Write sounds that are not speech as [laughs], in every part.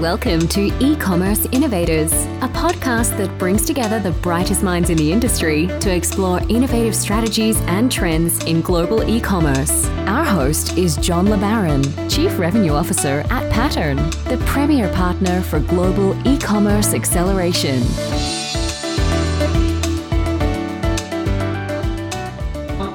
Welcome to E Commerce Innovators, a podcast that brings together the brightest minds in the industry to explore innovative strategies and trends in global e commerce. Our host is John LeBaron, Chief Revenue Officer at Pattern, the premier partner for global e commerce acceleration.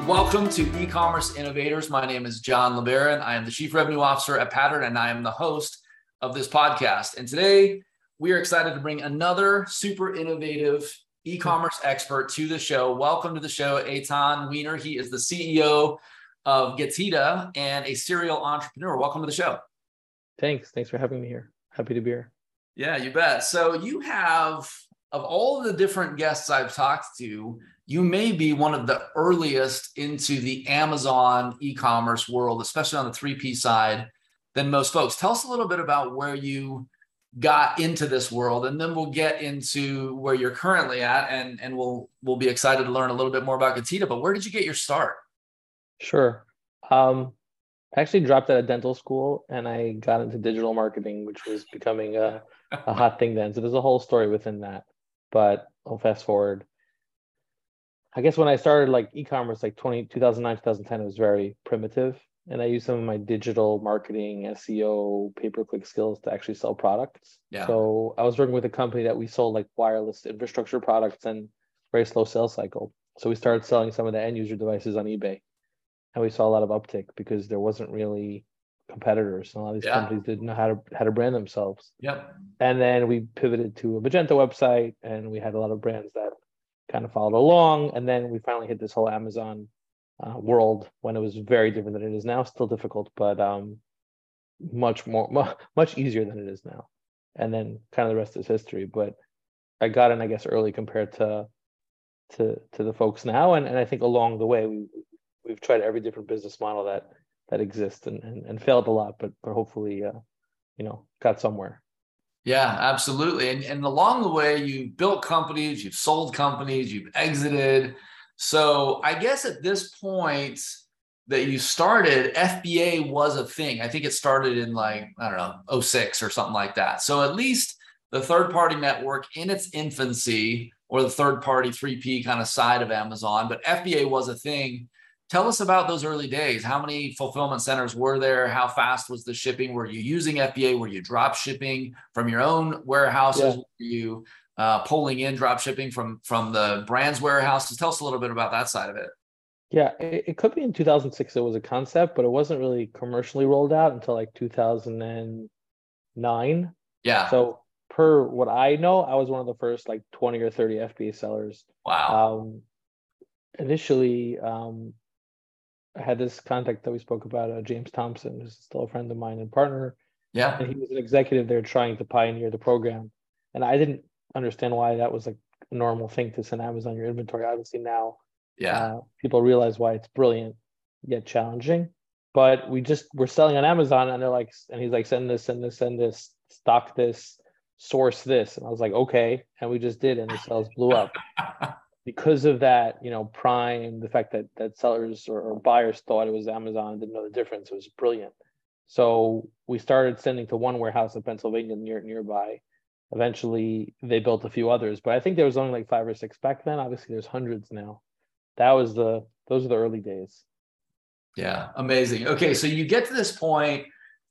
Welcome to E-commerce Innovators. My name is John LeBaron. I am the Chief Revenue Officer at Pattern, and I am the host of this podcast. And today we are excited to bring another super innovative e-commerce expert to the show. Welcome to the show, Eytan Wiener. He is the CEO of Getida and a serial entrepreneur. Welcome to the show. Thanks. Thanks for having me here. Happy to be here. Yeah, you bet. So you have of all the different guests I've talked to, you may be one of the earliest into the Amazon e-commerce world, especially on the 3P side than most folks. Tell us a little bit about where you got into this world and then we'll get into where you're currently at and and we'll we'll be excited to learn a little bit more about Getida. But where did you get your start? Sure. Um, I actually dropped out of dental school and I got into digital marketing, which was becoming a, a hot thing then. So there's a whole story within that. But I'll fast forward. I guess when I started like e-commerce, like 20, 2009, 2010, it was very primitive and I use some of my digital marketing, SEO, pay per click skills to actually sell products. Yeah. So I was working with a company that we sold like wireless infrastructure products and very slow sales cycle. So we started selling some of the end user devices on eBay, and we saw a lot of uptick because there wasn't really competitors. And a lot of these yeah. companies didn't know how to how to brand themselves. Yep. And then we pivoted to a Magento website, and we had a lot of brands that kind of followed along. And then we finally hit this whole Amazon uh, world when it was very different than it is now. Still difficult, but um, much more, much easier than it is now. And then kind of the rest is history. But I got in, I guess, early compared to to to the folks now, and and I think along the way we we've tried every different business model that that exists and and, and failed a lot, but but hopefully, uh, you know, got somewhere. Yeah, absolutely. And and along the way, you built companies, you've sold companies, you've exited so I guess at this point that you started, FBA was a thing. I think it started in like, I don't know, 06 or something like that. So at least the third party network in its infancy or the third party 3P kind of side of Amazon, but FBA was a thing. Tell us about those early days. How many fulfillment centers were there? How fast was the shipping? Were you using FBA? Were you drop shipping from your own warehouses? Yeah. Were you uh, pulling in drop shipping from from the brand's warehouses. Tell us a little bit about that side of it. Yeah, it, it could be in 2006 it was a concept, but it wasn't really commercially rolled out until like 2009. Yeah. So per what I know, I was one of the first like 20 or 30 FBA sellers. Wow. Um, initially, um, I had this contact that we spoke about, uh, James Thompson, who's still a friend of mine and partner. Yeah. And he was an executive there trying to pioneer the program. And I didn't understand why that was like a normal thing to send Amazon your inventory. Obviously now, yeah, uh, people realize why it's brilliant yet challenging. But we just we're selling on Amazon, and they're like, and he's like, send this, send this, send this, stock this, source this, and I was like, okay, and we just did, and the sales blew up. [laughs] because of that, you know, Prime, the fact that that sellers or, or buyers thought it was Amazon and didn't know the difference, it was brilliant. So we started sending to one warehouse in Pennsylvania near nearby, eventually they built a few others but i think there was only like five or six back then. Obviously there's hundreds now. That was the those are the early days. Yeah amazing. Okay so you get to this point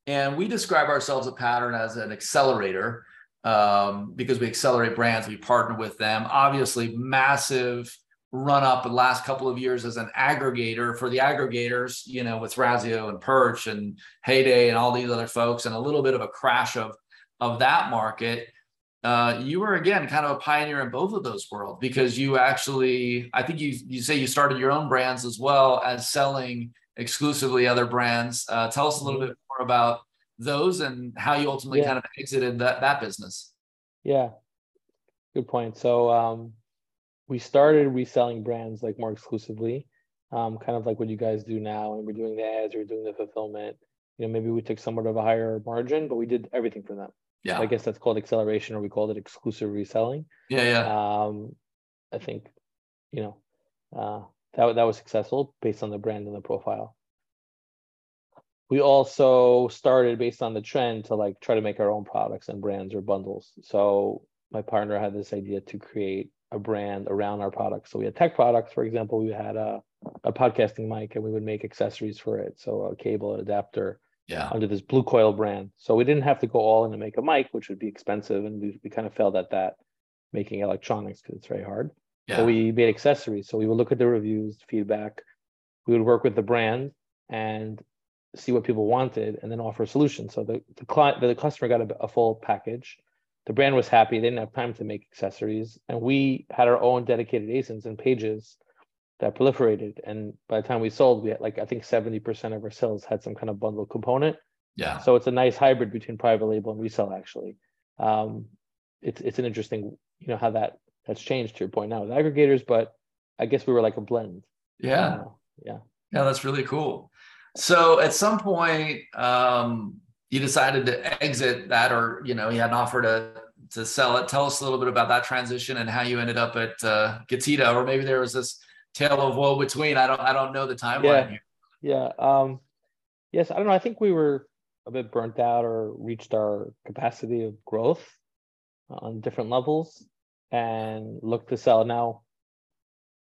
and we describe ourselves at pattern as an accelerator um, because we accelerate brands we partner with them. Obviously massive run up the last couple of years as an aggregator for the aggregators you know with Thrasio and perch and heyday and all these other folks and a little bit of a crash of of that market uh, you were again kind of a pioneer in both of those worlds because you actually, I think you you say you started your own brands as well as selling exclusively other brands. Uh, tell us a little mm-hmm. bit more about those and how you ultimately yeah. kind of exited that that business. Yeah, good point. So um, we started reselling brands like more exclusively, um, kind of like what you guys do now, and we're doing the ads, we're doing the fulfillment. You know, maybe we took somewhat of a higher margin, but we did everything for them. Yeah. I guess that's called acceleration, or we called it exclusive reselling. Yeah, yeah. Um, I think, you know, uh, that that was successful based on the brand and the profile. we also started based on the trend to like try to make our own products and brands or bundles. So my partner had this idea to create a brand around our products. So we had tech products, for example, we had a, a podcasting mic and we would make accessories for it. So a cable, an adapter, yeah. under this Blue Coil brand. So we didn't have to go all in and make a mic, which would be expensive. And we, we kind of failed at that, making electronics because it's very hard. Yeah. So we made accessories. So we would look at the reviews, feedback. We would work with the brand and see what people wanted and then offer a solution. So the, the client, the customer got a, a full package. The brand was happy. They didn't have time to make accessories. And we had our own dedicated ASINs and pages that proliferated. And by the time we sold, we had like, I think 70% of our sales had some kind of bundle component. Yeah. So it's a nice hybrid between private label and resell actually. Um, it's, it's an interesting, you know, how that that's changed to your point now with aggregators, but I guess we were like a blend. Yeah. Uh, yeah. Yeah, that's really cool. So at some point, um, you decided to exit that, or you know, you had an offer to to sell it. Tell us a little bit about that transition and how you ended up at uh, Getida, or maybe there was this tale of woe between. I don't, I don't know the timeline Yeah. here. Yeah. Um, yes, I don't know. I think we were a bit burnt out or reached our capacity of growth on different levels and looked to sell. Now,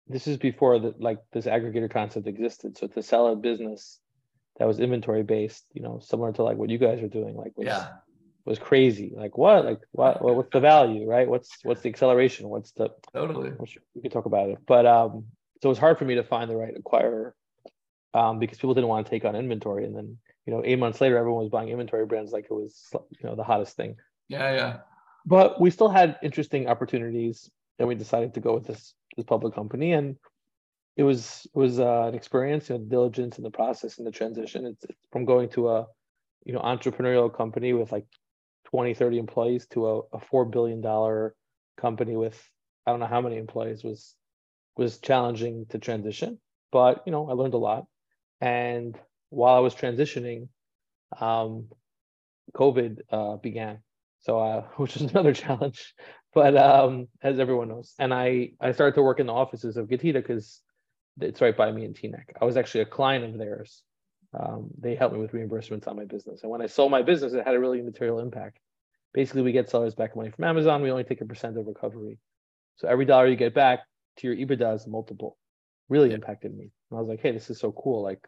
this is before the like this aggregator concept existed. So to sell a business that was inventory based, you know, similar to like what you guys are doing, like was Yeah, was crazy. Like what? Like what? What's the value, right? What's what's the acceleration? What's the totally. which we could talk about it. But um, so it was hard for me to find the right acquirer um, because people didn't want to take on inventory. And then, you know, eight months later, everyone was buying inventory brands like it was, you know, the hottest thing. Yeah, yeah, But we still had interesting opportunities, and we decided to go with this this public company. And it was it was uh, an experience, you know, diligence in the process and the transition. It's, it's from going to a, you know, entrepreneurial company with like 20, 30 employees to a, a four billion dollar company with I don't know how many employees was was challenging to transition, but you know, I learned a lot. And while I was transitioning, um, COVID uh, began, so uh, [laughs] which was another challenge. [laughs] But um, as everyone knows, and I I started to work in the offices of Getida because it's right by me in Teaneck. I was actually a client of theirs. Um, they helped me with reimbursements on my business, and when I sold my business, it had a really material impact. Basically, we get sellers back money from Amazon. We only take a percent of recovery. So every dollar you get back to your EBITDA is multiple. Really Yeah. impacted me. And I was like, hey, this is so cool. Like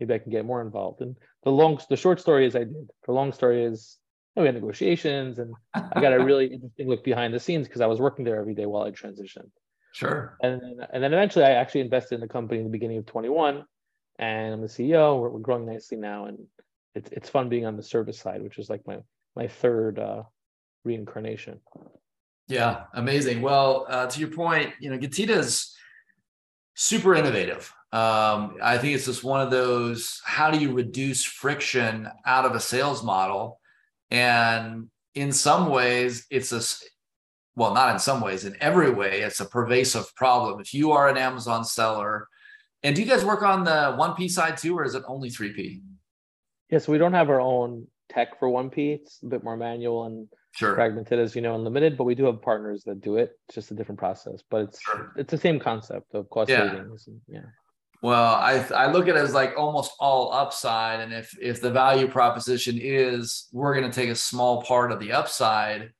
maybe I can get more involved. And the long, the short story is I did. The long story is you know, we had negotiations, and I got a [laughs] really interesting look behind the scenes because I was working there every day while I transitioned. sure. And then, and then eventually I actually invested in the company in the beginning of 21 and I'm the CEO. We're, we're growing nicely now. And it's, it's fun being on the service side, which is like my, my third uh, reincarnation. Yeah, amazing. Well, uh, to your point, you know, Getida is super innovative. Um, I think it's just one of those. How do you reduce friction out of a sales model? And in some ways, it's a well, not in some ways, in every way, it's a pervasive problem. If you are an Amazon seller, and do you guys work on the one P side too, or is it only three P? Yeah, so we don't have our own tech for 1P. It's a bit more manual and Sure, fragmented as you know, unlimited, but we do have partners that do it. It's just a different process, but it's sure. it's the same concept of cost Yeah. savings. And, yeah. Well, I I look at it as like almost all upside, and if if the value proposition is we're going to take a small part of the upside,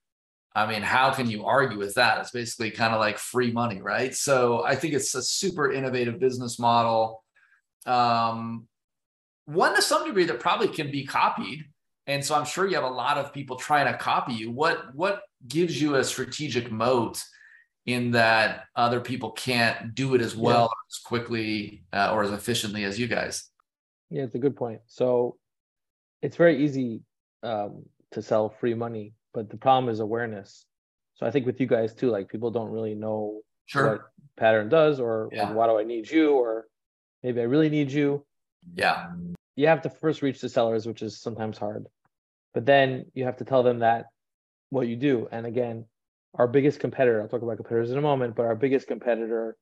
I mean, how can you argue with that? It's basically kind of like free money, right? So I think it's a super innovative business model, um, one to some degree that probably can be copied, and so I'm sure you have a lot of people trying to copy you. What what gives you a strategic moat? in that other people can't do it as well or as quickly uh, or as efficiently as you guys. Yeah, it's a good point. So it's very easy um, to sell free money, but the problem is awareness. So I think with you guys too, like people don't really know what pattern does or Yeah. like, why do I need you or maybe I really need you. Yeah. You have to first reach the sellers, which is sometimes hard. But then you have to tell them that what you do. And again, our biggest competitor, I'll talk about competitors in a moment, but our biggest competitor,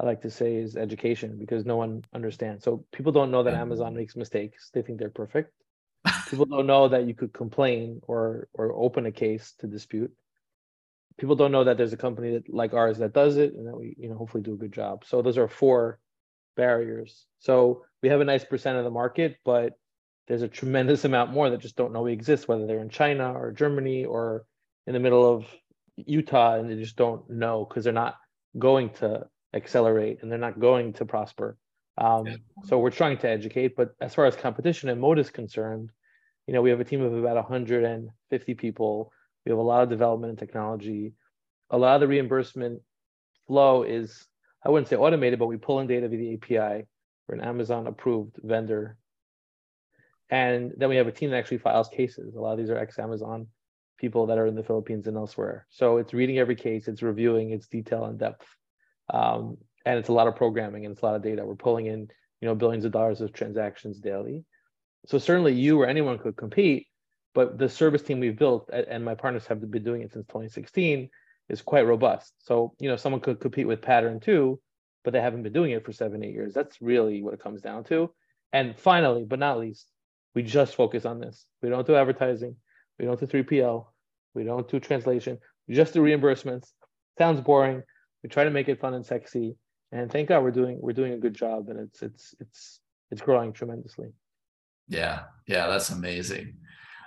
I like to say, is education because no one understands. So people don't know that mm-hmm. Amazon makes mistakes. They think they're perfect. People don't know that you could complain or or open a case to dispute. People don't know that there's a company that like ours that does it and that we, you know, hopefully do a good job. So those are four barriers. So we have a nice percent of the market, but there's a tremendous amount more that just don't know we exist, whether they're in China or Germany or in the middle of Utah, and they just don't know because they're not going to accelerate and they're not going to prosper. Um, yeah. So we're trying to educate, but as far as competition and moat is concerned, you know, we have a team of about 150 people. We have a lot of development and technology. A lot of the reimbursement flow is, I wouldn't say automated, but we pull in data via the API. We're an Amazon approved vendor. And then we have a team that actually files cases. A lot of these are ex Amazon people that are in the Philippines and elsewhere. So it's reading every case, it's reviewing its detail and depth. Um, and it's a lot of programming and it's a lot of data. We're pulling in, you know, billions of dollars of transactions daily. So certainly you or anyone could compete, but the service team we've built and my partners have been doing it since 2016 is quite robust. So, you know, someone could compete with Pattern too, but they haven't been doing it for seven, eight years. That's really what it comes down to. And finally, but not least, we just focus on this. We don't do advertising. We don't do 3PL. We don't do translation. We just do reimbursements. Sounds boring. We try to make it fun and sexy. And thank God we're doing we're doing a good job and it's it's it's it's growing tremendously. Yeah, yeah, that's amazing.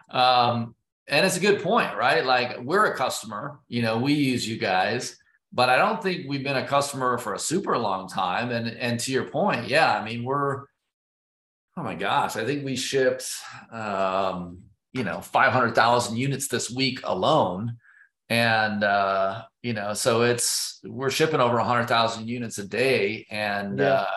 Um, and it's a good point, right? Like we're a customer, you know, we use you guys, but I don't think we've been a customer for a super long time. And and to your point, yeah, I mean, we're oh my gosh, I think we shipped um, you know, 500,000 units this week alone. And uh, you know, so it's we're shipping over 100,000 units a day and yeah. uh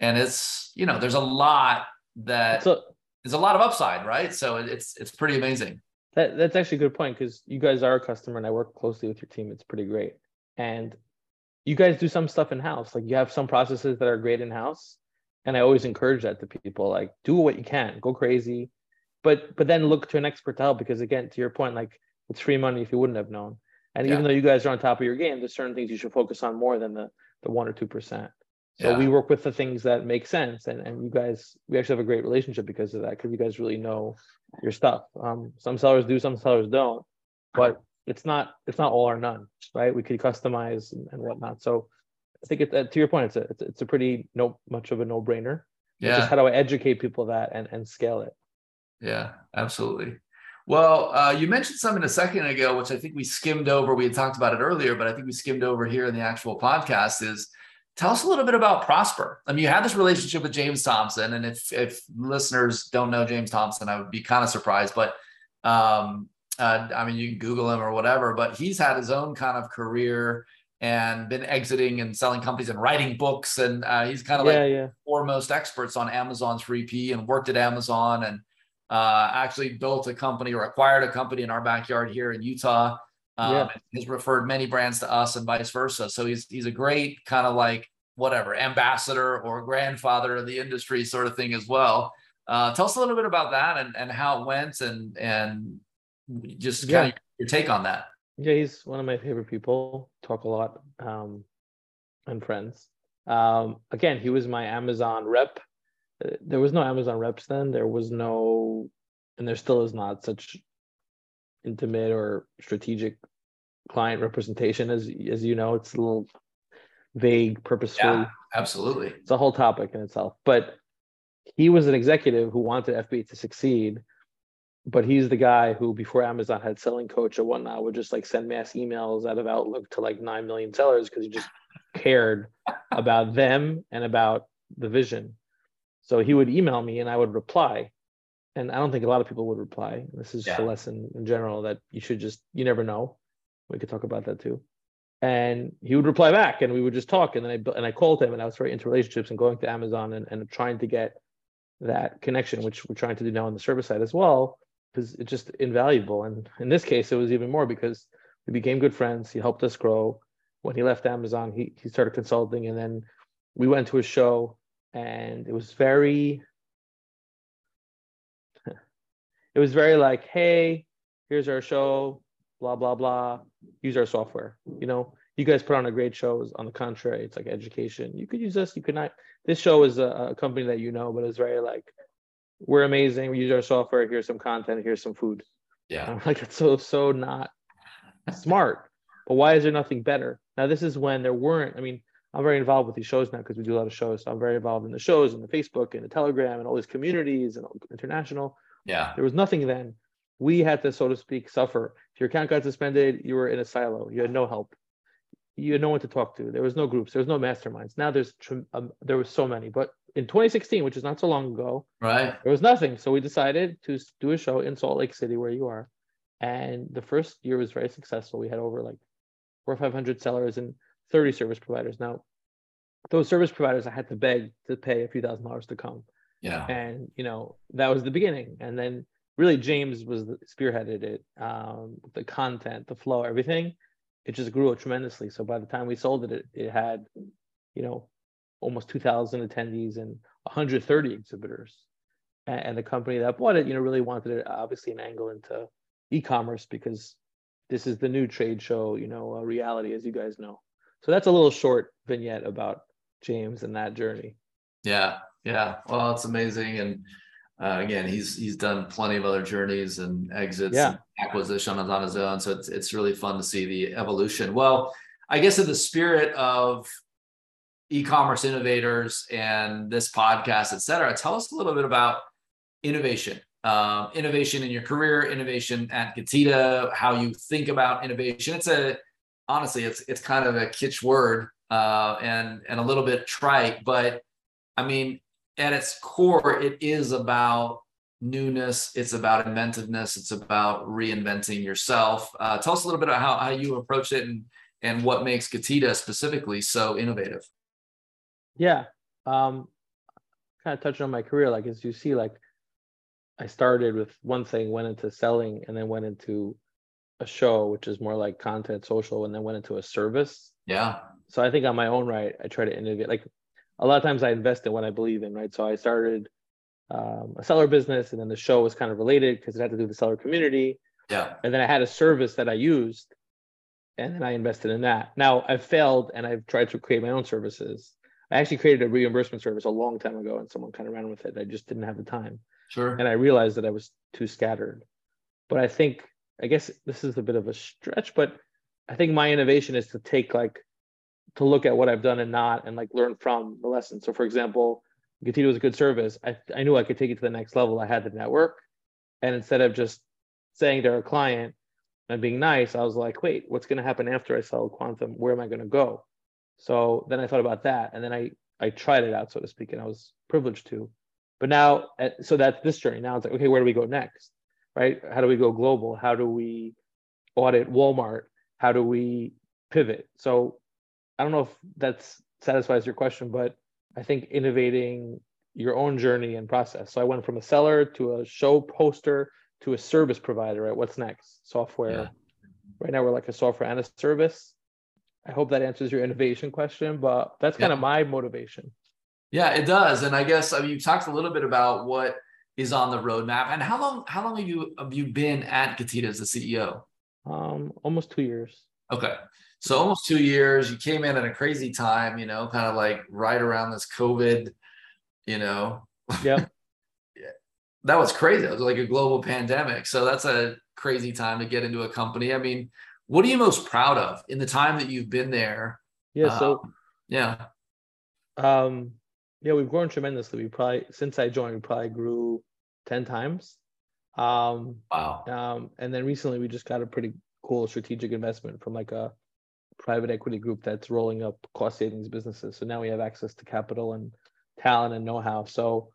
and it's, you know, there's a lot that so, there's a lot of upside, right? So it's it's pretty amazing. That that's actually a good point because you guys are a customer and I work closely with your team. It's pretty great. And you guys do some stuff in house. Like you have some processes that are great in house. And I always encourage that to people. Like do what you can, go crazy. But but then look to an expert to help because again, to your point, like it's free money if you wouldn't have known. And yeah. even though you guys are on top of your game, there's certain things you should focus on more than the the one or two percent. So yeah. we work with the things that make sense, and and you guys, we actually have a great relationship because of that. Because you guys really know your stuff. Um, some sellers do, some sellers don't, but it's not it's not all or none, right? We could customize and, and whatnot. So I think it's uh, to your point, it's a it's, it's a pretty no much of a no brainer. Yeah. just how do I educate people that and and scale it? Yeah, absolutely. Well, uh, you mentioned something a second ago, which I think we skimmed over. We had talked about it earlier, but I think we skimmed over here in the actual podcast. Is Tell us a little bit about Prosper. I mean, you had this relationship with James Thompson, and if if listeners don't know James Thompson, I would be kind of surprised. But um, uh, I mean, you can Google him or whatever. But he's had his own kind of career and been exiting and selling companies and writing books, and uh, he's kind of yeah, like yeah. foremost experts on Amazon's 3P and worked at Amazon and uh, actually built a company or acquired a company in our backyard here in Utah um, yeah. Has referred many brands to us and vice versa. So he's he's a great kind of like whatever ambassador or grandfather of the industry sort of thing as well. Uh, tell us a little bit about that and, and how it went and and just kind of your take on that. Yeah, he's one of my favorite people. Talk a lot um, and friends. Um, again, he was my Amazon rep. Uh, there was no Amazon reps then. There was no, and there still is not such intimate or strategic client representation as as you know it's a little vague purposeful. yeah, absolutely it's a whole topic in itself but he was an executive who wanted fba to succeed but he's the guy who before amazon had selling coach or whatnot would just like send mass emails out of outlook to like 9 million sellers because he just cared about them and about the vision so he would email me and i would reply and I don't think a lot of people would reply. This is yeah. just a lesson in general that you should just you never know. We could talk about that too. And he would reply back, and we would just talk. And then I and I called him, and I was very into relationships and going to Amazon and, and trying to get that connection, which we're trying to do now on the service side as well, just invaluable. And in this case, it was even more because we became good friends. He helped us grow. When he left Amazon, he he started consulting, and then we went to a show, and it was very [laughs] it was very like, hey, here's our show, blah blah blah. Use our software. You know, you guys put on a great show. On the contrary, it's like education. You could use this. You could not. This show is a, a company that you know, but it's very like, we're amazing. We use our software. Here's some content. Here's some food. Yeah. I'm like it's so so not smart. But why is there nothing better? Now this is when there weren't. I mean, I'm very involved with these shows now because we do a lot of shows. So I'm very involved in the shows and the Facebook and the Telegram and all these communities and international. Yeah. There was nothing then. We had to, so to speak, suffer. If your account got suspended, you were in a silo. You had no help. You had no one to talk to. There was no groups. There was no masterminds. Now there's um, there was so many. But in 2016, which is not so long ago, right, there was nothing. So we decided to do a show in Salt Lake City, where you are, and the first year was very successful. We had over like four or five hundred sellers and 30 service providers. Now, those service providers I had to beg to pay a few thousand dollars to come. Yeah. And you know, that was the beginning. And then really James was the, spearheaded it. Um, the content, the flow, everything. It just grew tremendously. So by the time we sold it, it, it had, you know, almost 2,000 attendees and 130 exhibitors. And, and the company that bought it, you know, really wanted it, obviously an angle into e-commerce because this is the new trade show, you know, reality, as you guys know. So that's a little short vignette about James and that journey. Yeah, yeah. Well, it's amazing, and uh, again, he's he's done plenty of other journeys and exits, yeah. and acquisitions on his own. So it's it's really fun to see the evolution. Well, I guess in the spirit of e-commerce innovators and this podcast, et cetera, tell us a little bit about innovation. Um, innovation in your career, innovation at Getida, how you think about innovation. It's a honestly, it's it's kind of a kitsch word uh, and and a little bit trite, but I mean, at its core, it is about newness. It's about inventiveness. It's about reinventing yourself. Uh, tell us a little bit about how, how you approach it and and what makes Getida specifically so innovative. Yeah, um, kind of touching on my career, like as you see, like I started with one thing, went into selling, and then went into a show, which is more like content social, and then went into a service. Yeah. So I think on my own right, I try to innovate. Like a lot of times I invest in what I believe in, right? So I started um, a seller business, and then the show was kind of related because it had to do with the seller community. Yeah. And then I had a service that I used, and then I invested in that. Now I've failed, and I've tried to create my own services. I actually created a reimbursement service a long time ago, and someone kind of ran with it. I just didn't have the time. Sure. And I realized that I was too scattered. But I think I guess this is a bit of a stretch, but I think my innovation is to take like to look at what I've done and not and like learn from the lesson. So for example, Getida was a good service. I, I knew I could take it to the next level. I had the network. And instead of just saying to a client and being nice, I was like, wait, what's going to happen after I sell quantum? Where am I going to go? So then I thought about that. And then I, I tried it out, so to speak, and I was privileged to. But now, so that's this journey. Now it's like, okay, where do we go next? right? How do we go global? How do we audit Walmart? How do we pivot? So I don't know if that satisfies your question, but I think innovating your own journey and process. So I went from a seller to a show poster to a service provider. Right? What's next? Software. Yeah. Right now we're like a software and a service. I hope that answers your innovation question, but that's kind yeah. of my motivation. Yeah, it does. And I guess I mean, you talked a little bit about what is on the roadmap. And how long how long have you have you been at Getida as the CEO? Um, almost two years. Okay. So almost two years. You came in at a crazy time, you know, kind of like right around this COVID, you know. Yeah. [laughs] yeah. That was crazy. It was like a global pandemic. So that's a crazy time to get into a company. I mean, what are you most proud of in the time that you've been there? Yeah. So um, yeah. Um, yeah, we've grown tremendously. We probably since I joined, we probably grew ten times. Um, wow. Um, and then recently, we just got a pretty cool strategic investment from like a private equity group that's rolling up cost savings businesses. So now we have access to capital and talent and know-how. So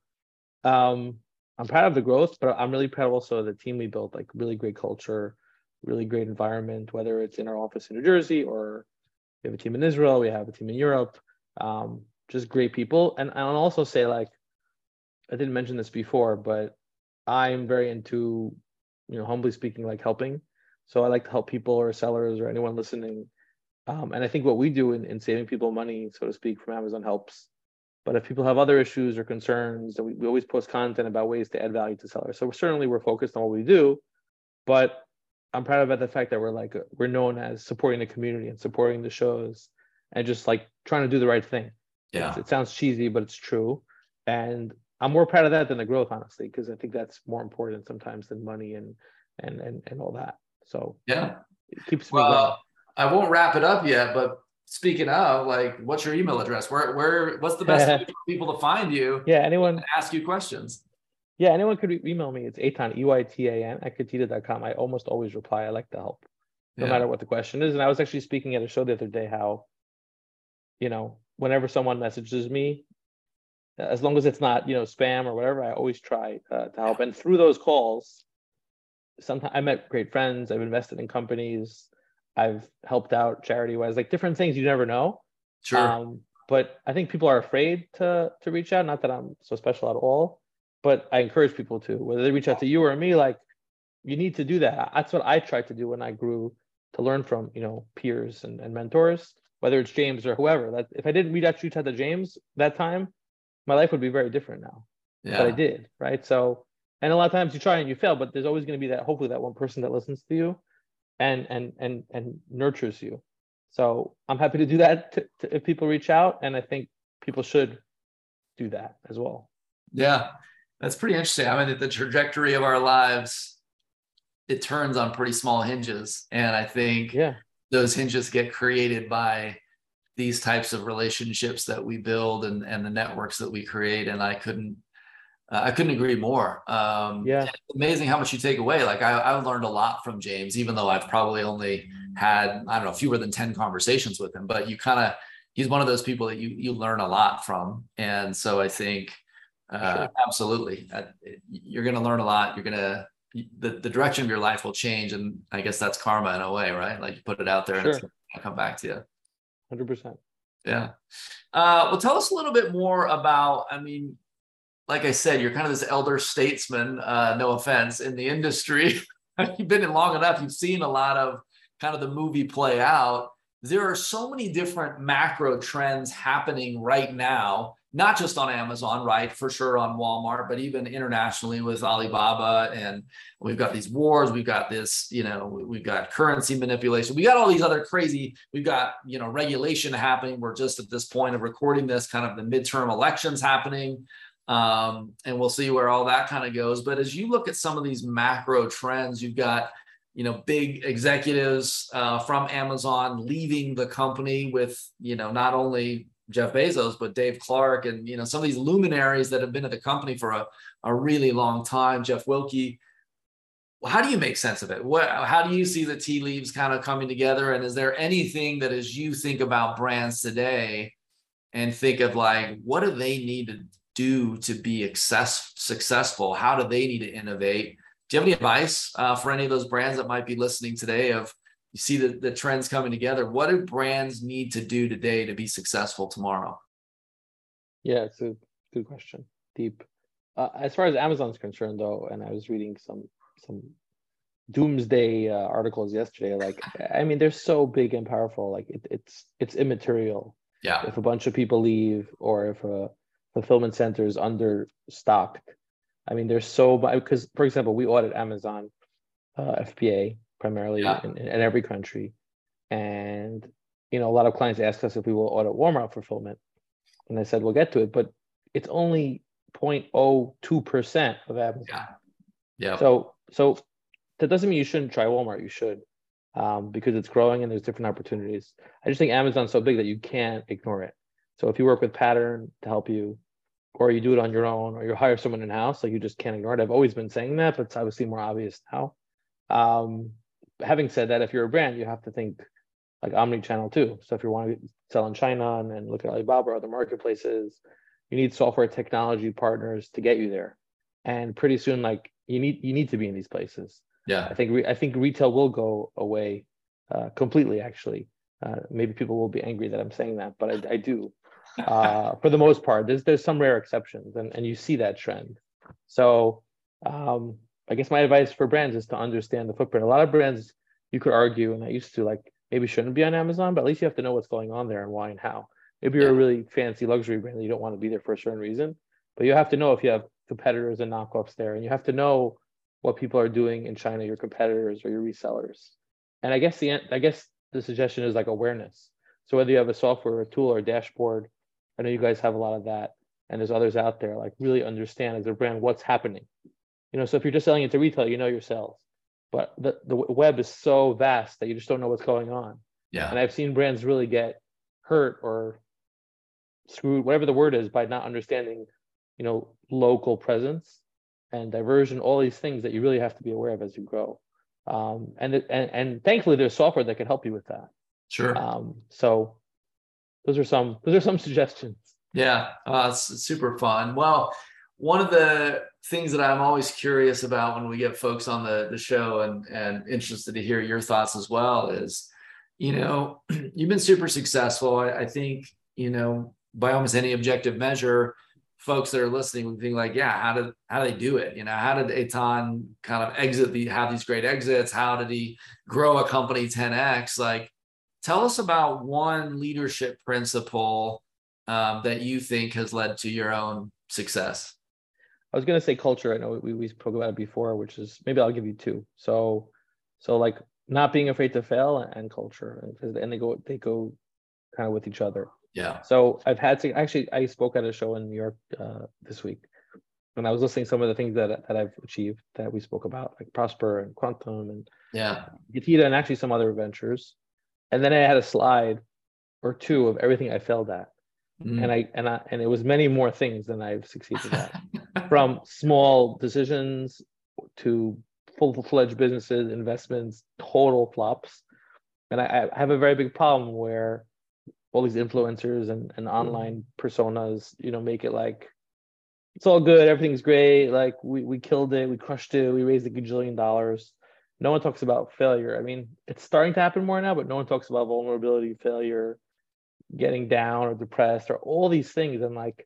um, I'm proud of the growth, but I'm really proud also of the team we built. Like really great culture, really great environment. Whether it's in our office in New Jersey or we have a team in Israel, we have a team in Europe. Um, just great people. And I'll also say, like, I didn't mention this before, but I'm very into, you know, humbly speaking, like helping. So I like to help people or sellers or anyone listening. Um, and I think what we do in, in saving people money, so to speak, from Amazon helps. But if people have other issues or concerns, we, we always post content about ways to add value to sellers. So we're, certainly we're focused on what we do, but I'm proud of the fact that we're like uh, we're known as supporting the community and supporting the shows and just like trying to do the right thing. Yeah. It's, it sounds cheesy, but it's true. And I'm more proud of that than the growth, honestly, because I think that's more important sometimes than money and and and, and all that. So yeah, it keeps me well, going. I won't wrap it up yet, but speaking of, like, what's your email address? Where, where, what's the best [laughs] way for people to find you? Yeah, anyone ask you questions. Yeah, anyone could email me. It's Eytan, E-Y-T-A-N, at Getida.com. I almost always reply. I like to help, no yeah. matter what the question is. And I was actually speaking at a show the other day how, you know, whenever someone messages me, as long as it's not, you know, spam or whatever, I always try uh, to help. And through those calls, sometimes I met great friends. I've invested in companies. I've helped out charity wise, like different things you never know. Sure. Um, but I think people are afraid to to reach out. Not that I'm so special at all, but I encourage people to, whether they reach out to you or me, like you need to do that. That's what I tried to do when I grew to learn from, you know, peers and, and mentors, whether it's James or whoever. That if I didn't reach out to James that time, my life would be very different now. Yeah. But I did, right? So and a lot of times you try and you fail, but there's always going to be that hopefully that one person that listens to you and and and and nurtures you. So I'm happy to do that to, to, if people reach out, and I think people should do that as well. Yeah, that's pretty interesting. I mean, the trajectory of our lives it turns on pretty small hinges, and I think yeah, those hinges get created by these types of relationships that we build and and the networks that we create. And I couldn't uh, I couldn't agree more. Um, yeah, amazing how much you take away. Like I, I learned a lot from James, even though I've probably only had I don't know fewer than ten conversations with him. But you kind of he's one of those people that you you learn a lot from, and so I think uh, sure. absolutely uh, you're going to learn a lot. You're going to the, the direction of your life will change, and I guess that's karma in a way, right? Like you put it out there, sure. and it's going to come back to you. Hundred percent. Yeah. Uh, well, tell us a little bit more about. I mean, like I said, you're kind of this elder statesman, uh, no offense, in the industry. [laughs] You've been in long enough, you've seen a lot of kind of the movie play out. There are so many different macro trends happening right now, not just on Amazon, right? For sure on Walmart, but even internationally with Alibaba. And we've got these wars, we've got this, you know, we've got currency manipulation, we got all these other crazy, we've got, you know, regulation happening. We're just at this point of recording this, kind of the midterm elections happening. Um, and we'll see where all that kind of goes. But as you look at some of these macro trends, you've got you know big executives uh, from Amazon leaving the company with you know not only Jeff Bezos but Dave Clark and you know some of these luminaries that have been at the company for a, a really long time. Jeff Wilke. How do you make sense of it? What, how do you see the tea leaves kind of coming together? And is there anything that, as you think about brands today, and think of like, what do they need to do to be success, successful? How do they need to innovate? Do you have any advice uh, for any of those brands that might be listening today? Of you see the, the trends coming together. What do brands need to do today to be successful tomorrow? Yeah, it's a good question. Deep. Uh, as far as Amazon's concerned, though, and I was reading some some doomsday uh, articles yesterday. Like, I mean, they're so big and powerful. Like, it, it's it's immaterial. Yeah. If a bunch of people leave, or if a fulfillment centers understocked. I mean, there's so because, for example, we audit Amazon uh, FBA primarily yeah. in, in, every country, and you know, a lot of clients ask us if we will audit Walmart fulfillment, and I said we'll get to it, but it's only 0.02 percent of Amazon. Yeah. Yeah. So so that doesn't mean you shouldn't try Walmart. You should. Um, because it's growing and there's different opportunities. I just think Amazon's so big that you can't ignore it. So if you work with Pattern to help you, or you do it on your own, or you hire someone in house, like you just can't ignore it. I've always been saying that, but it's obviously more obvious now. Um, having said that, if you're a brand, you have to think like omni-channel too. So if you want to sell in China and, and look at Alibaba or other marketplaces, you need software technology partners to get you there. And pretty soon, like you need you need to be in these places. Yeah, I think re- I think retail will go away uh, completely. Actually, uh, maybe people will be angry that I'm saying that, but I, I do [laughs] uh, for the most part. There's there's some rare exceptions, and, and you see that trend. So um, I guess my advice for brands is to understand the footprint. A lot of brands you could argue, and I used to like maybe shouldn't be on Amazon, but at least you have to know what's going on there and why and how. Maybe you're yeah. a really fancy luxury brand and you don't want to be there for a certain reason, but you have to know if you have competitors and knockoffs there, and you have to know what people are doing in China, your competitors or your resellers. And I guess the I guess the suggestion is like awareness. So whether you have a software, or a tool, or a dashboard, I know you guys have a lot of that, and there's others out there. Like really understand as a brand what's happening. You know, so if you're just selling it to retail, you know your sales, but the the web is so vast that you just don't know what's going on. Yeah. And I've seen brands really get hurt or screwed, whatever the word is, by not understanding, you know, local presence and diversion, all these things that you really have to be aware of as you grow. Um, and, and and thankfully, there's software that can help you with that. Sure. Um, so those are some those are some [laughs] suggestions. Yeah, uh, it's super fun. Well, one of the things that I'm always curious about when we get folks on the the show and and interested to hear your thoughts as well is, you know, [clears throat] you've been super successful. I, I think you know by almost any objective measure, folks that are listening would think like, yeah, how did how did they do it? You know, how did Eytan kind of exit the have these great exits? How did he grow a company 10x? Like, tell us about one leadership principle um, that you think has led to your own success. I was gonna say culture. I know we, we spoke about it before, which is maybe I'll give you two. So so like not being afraid to fail and culture, and they go they go kind of with each other. Yeah. So I've had to actually I spoke at a show in New York uh, this week, and I was listening to some of the things that that I've achieved that we spoke about, like Prosper and Quantum and yeah, Getida and actually some other ventures. And then I had a slide or two of everything I failed at. Mm. And I and I and it was many more things than I've succeeded at. [laughs] From small decisions to full-fledged businesses, investments, total flops. And I, I have a very big problem where all these influencers and, and mm-hmm. online personas, you know, make it like it's all good, everything's great, like we, we killed it, we crushed it, we raised a gajillion dollars. No one talks about failure. I mean, it's starting to happen more now, but no one talks about vulnerability, failure, getting down or depressed, or all these things. And like,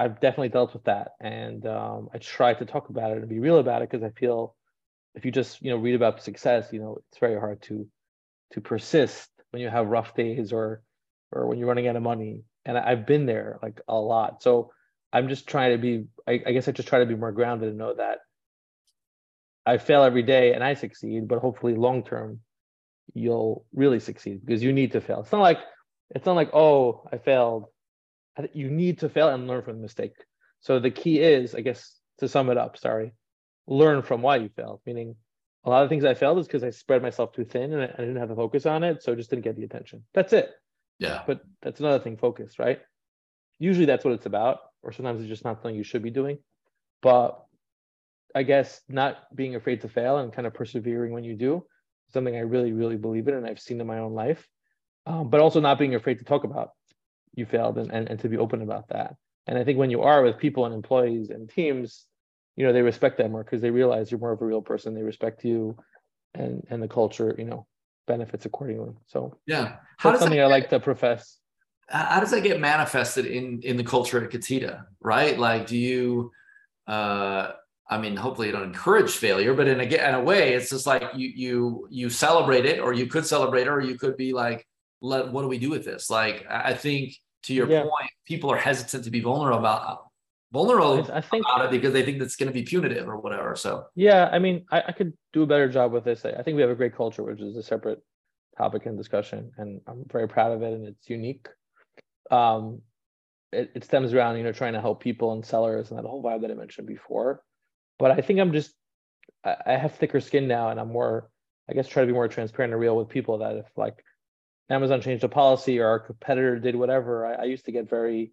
I've definitely dealt with that, and um, I try to talk about it and be real about it because I feel if you just you know read about success, you know, it's very hard to to persist when you have rough days or or when you're running out of money. And I've been there like a lot. So I'm just trying to be, I, I guess I just try to be more grounded and know that I fail every day and I succeed, but hopefully long term you'll really succeed because you need to fail. It's not like it's not like oh I failed. You need to fail and learn from the mistake. So the key is, I guess, to sum it up. Sorry, learn from why you failed. Meaning, a lot of things I failed is because I spread myself too thin and I, I didn't have a focus on it, so it just didn't get the attention. That's it. Yeah. But that's another thing, focus, right? Usually that's what it's about, or sometimes it's just not something you should be doing. But I guess not being afraid to fail and kind of persevering when you do, something I really, really believe in and I've seen in my own life. Um, but also not being afraid to talk about you failed and, and, and to be open about that. And I think when you are with people and employees and teams, you know, they respect that more because they realize you're more of a real person. They respect you and and the culture, you know, benefits accordingly. So yeah, how that's something that, I like to profess. How does that get manifested in in the culture at Getida, Right? Like, do you? uh I mean, hopefully you don't encourage failure, but in a in a way, it's just like you you you celebrate it, or you could celebrate it, or you could be like, let what do we do with this? Like, I think to your yeah. point, people are hesitant to be vulnerable about vulnerable I think, about it because they think that's going to be punitive or whatever. So yeah, I mean, I, I, could do a better job with this. I think we have a great culture, which is a separate topic and discussion, and I'm very proud of it, and it's unique. Um, it, it stems around you know trying to help people and sellers and that whole vibe that I mentioned before. But I think I'm just I, I have thicker skin now, and I'm more I guess try to be more transparent and real with people that if like Amazon changed a policy or our competitor did whatever, I, I used to get very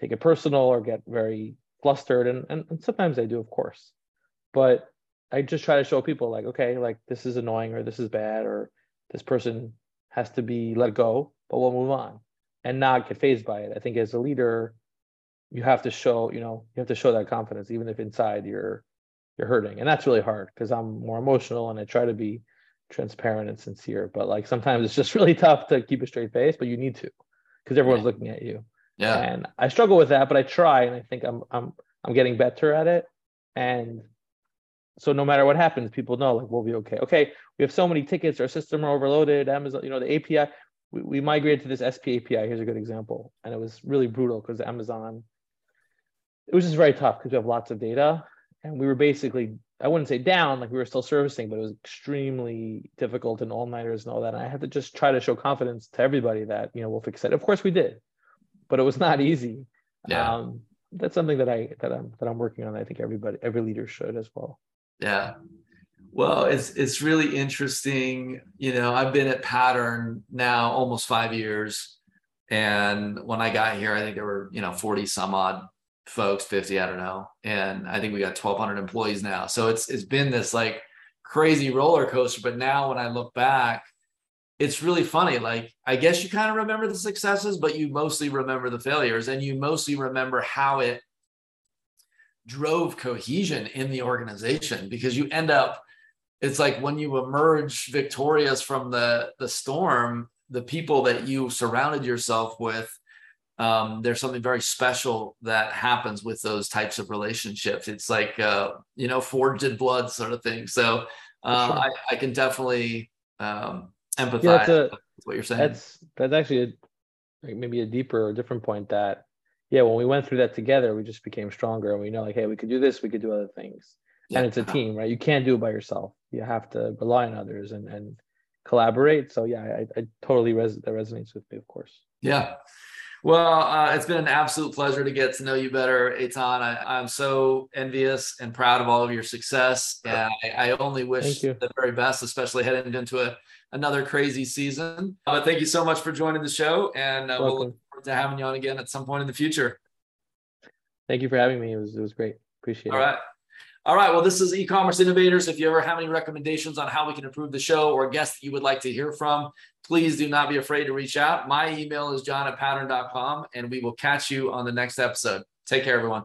take it personal or get very flustered. And, and, and sometimes i do of course. But i just try to show people like okay like this is annoying or this is bad or this person has to be let go but we'll move on and not get phased by it. I think as a leader you have to show you know you have to show that confidence even if inside you're you're hurting. And that's really hard because i'm more emotional and i try to be transparent and sincere but like sometimes it's just [laughs] really tough to keep a straight face but you need to because everyone's looking at you yeah. And I struggle with that, but I try and I think I'm I'm I'm getting better at it. And so no matter what happens, people know like we'll be okay. Okay, we have so many tickets, our system are overloaded, Amazon, you know, the API, we, we migrated to this SP API. Here's a good example. And it was really brutal because Amazon, it was just very tough because we have lots of data. And we were basically, I wouldn't say down, like we were still servicing, but it was extremely difficult and all-nighters and all that. And I had to just try to show confidence to everybody that, you know, we'll fix it. Of course we did but it was not easy. Yeah. Um, that's something that I that I'm that I'm working on. I think everybody, every leader should as well. Yeah. Well, it's it's really interesting. You know, I've been at Pattern now almost five years. And when I got here, I think there were, you know, 40 some odd folks, 50, I don't know. And I think we got 1200 employees now. So it's it's been this like crazy roller coaster. But now when I look back, it's really funny. Like, I guess you kind of remember the successes, but you mostly remember the failures and you mostly remember how it drove cohesion in the organization because you end up, it's like when you emerge victorious from the, the storm, the people that you surrounded yourself with, um, there's something very special that happens with those types of relationships. It's like, uh, you know, forged in blood sort of thing. So uh, sure. I, I, can definitely um, empathize yeah, a, with what you're saying. That's that's actually a, like maybe a deeper or different point that yeah, when we went through that together, we just became stronger and we know like, hey, we could do this, we could do other things. Yeah. And it's a team, right? You can't do it by yourself. You have to rely on others and and collaborate. So yeah, I, I totally res- that resonates with me, of course. Yeah. Well, uh, it's been an absolute pleasure to get to know you better, Eytan. I, am so envious and proud of all of your success. And I, I only wish the very best, especially heading into a another crazy season. But thank you so much for joining the show, and uh, we'll look forward to having you on again at some point in the future. Thank you for having me. It was it was great. Appreciate All it. All right. All right. Well, this is e-commerce innovators. If you ever have any recommendations on how we can improve the show or guests that you would like to hear from, please do not be afraid to reach out. My email is john at pattern.com, and we will catch you on the next episode. Take care, everyone.